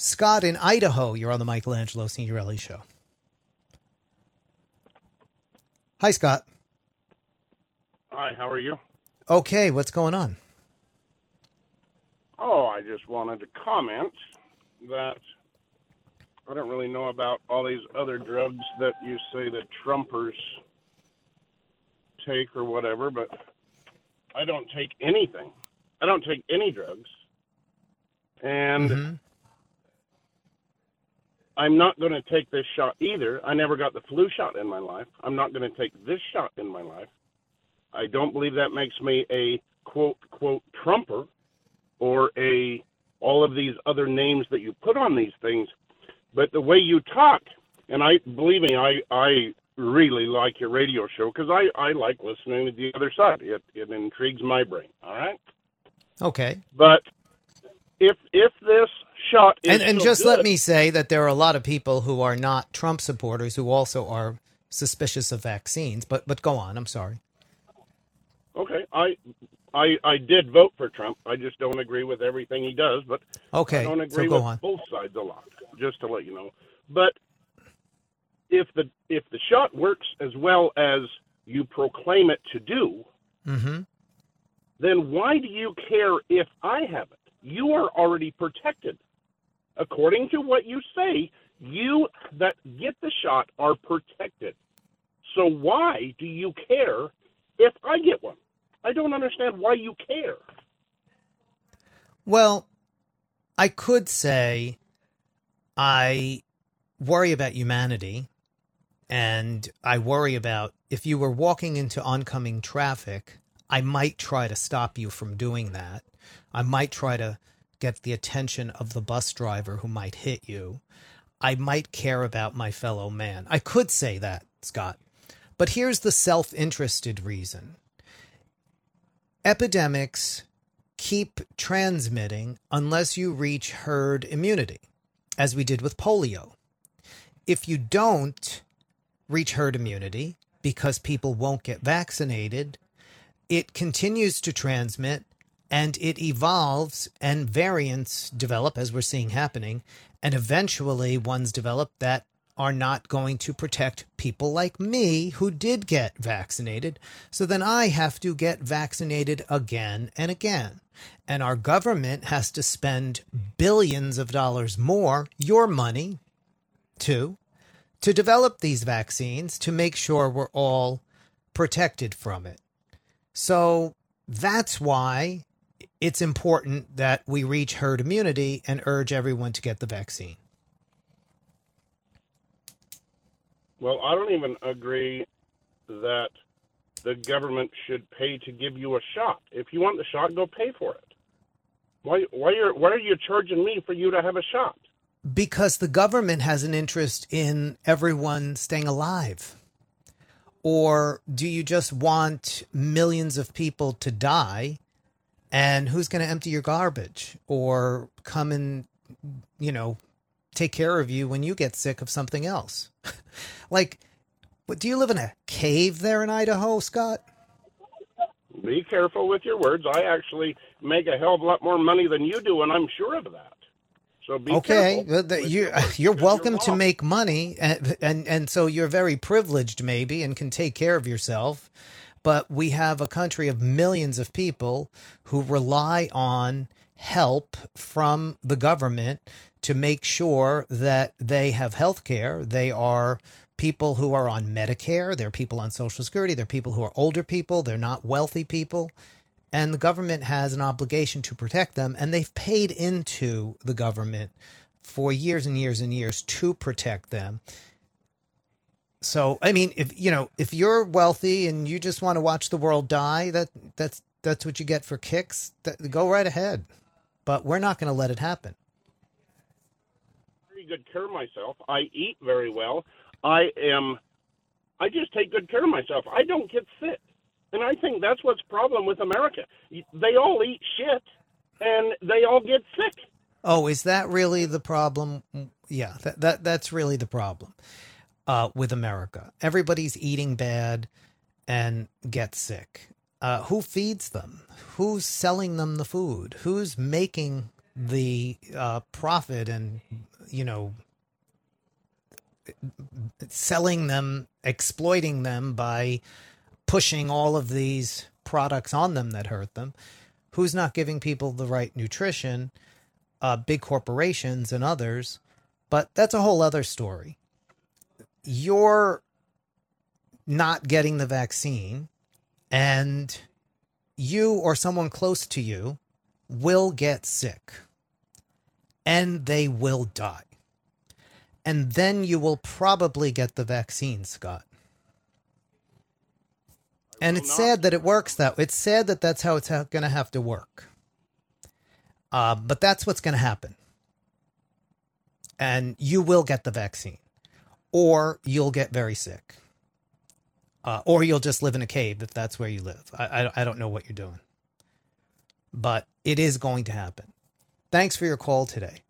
Scott in Idaho, you're on the Michelangelo Signorile show. Hi, Scott. Hi, how are you? Okay, what's going on? Oh, I just wanted to comment that I don't really know about all these other drugs that you say the Trumpers take or whatever, but I don't take anything. I don't take any drugs. And Mhm. I'm not going to take this shot either. I never got the flu shot in my life. I'm not going to take this shot in my life. I don't believe that makes me a quote quote Trumper or a all of these other names that you put on these things. But the way you talk, and I believe me, I I really like your radio show because I I like listening to the other side. It it intrigues my brain. All right, Okay. but if if this shot And, and so just let me say that there are a lot of people who are not Trump supporters who also are suspicious of vaccines. But but go on. I'm sorry. Okay, I, I, I did vote for Trump. I just don't agree with everything he does, but Okay, I don't so agree go with on. both sides a lot. Just to let you know, but if the if the shot works as well as you proclaim it to do, Mm-hmm. then why do you care if I have it? You are already protected. According to what you say, you that get the shot are protected. So why do you care if I get one? I don't understand why you care. Well, I could say I worry about humanity and I worry about if you were walking into oncoming traffic, I might try to stop you from doing that. I might try to get the attention of the bus driver who might hit you. I might care about my fellow man. I could say that, Scott. But here's the self interested reason epidemics keep transmitting unless you reach herd immunity, as we did with polio. If you don't reach herd immunity because people won't get vaccinated, it continues to transmit and it evolves and variants develop as we're seeing happening and eventually ones develop that are not going to protect people like me who did get vaccinated. So then i have to get vaccinated again and again. And our government has to spend billions of dollars more your money too to develop these vaccines to make sure we're all protected from it. So that's why it's important that we reach herd immunity and urge everyone to get the vaccine. Well, I don't even agree that the government should pay to give you a shot. If you want the shot, go pay for it. Why why are why are you charging me for you to have a shot? Because the government has an interest in everyone staying alive. Or do you just want millions of people to die? And who's going to empty your garbage or come and, you know, take care of you when you get sick of something else? like, what, do you live in a cave there in Idaho, Scott? Be careful with your words. I actually make a hell of a lot more money than you do, and I'm sure of that. So be okay, uh, the- with you're your words, you're welcome to make money, and, and and so you're very privileged, maybe, and can take care of yourself. But we have a country of millions of people who rely on help from the government to make sure that they have health care. They are people who are on Medicare, they're people on Social Security, they're people who are older people, they're not wealthy people. And the government has an obligation to protect them, and they've paid into the government for years and years and years to protect them. So, I mean, if you know, if you're wealthy and you just want to watch the world die, that that's that's what you get for kicks. That, go right ahead, but we're not going to let it happen. very good care of myself. I eat very well. I am. I just take good care of myself. I don't get sick, and I think that's what's problem with America. They all eat shit, and they all get sick. Oh, is that really the problem? Yeah, that, that that's really the problem uh, with America. Everybody's eating bad and gets sick. Uh, who feeds them? Who's selling them the food? Who's making the uh, profit and you know selling them, exploiting them by pushing all of these products on them that hurt them. Who's not giving people the right nutrition? Uh, big corporations and others. But that's a whole other story. You're not getting the vaccine, and you or someone close to you will get sick and they will die. And then you will probably get the vaccine, Scott. And it's sad that it works that way. It's sad that that's how it's going to have to work. Uh, but that's what's going to happen. And you will get the vaccine, or you'll get very sick, uh, or you'll just live in a cave if that's where you live. I, I, I don't know what you're doing, but it is going to happen. Thanks for your call today.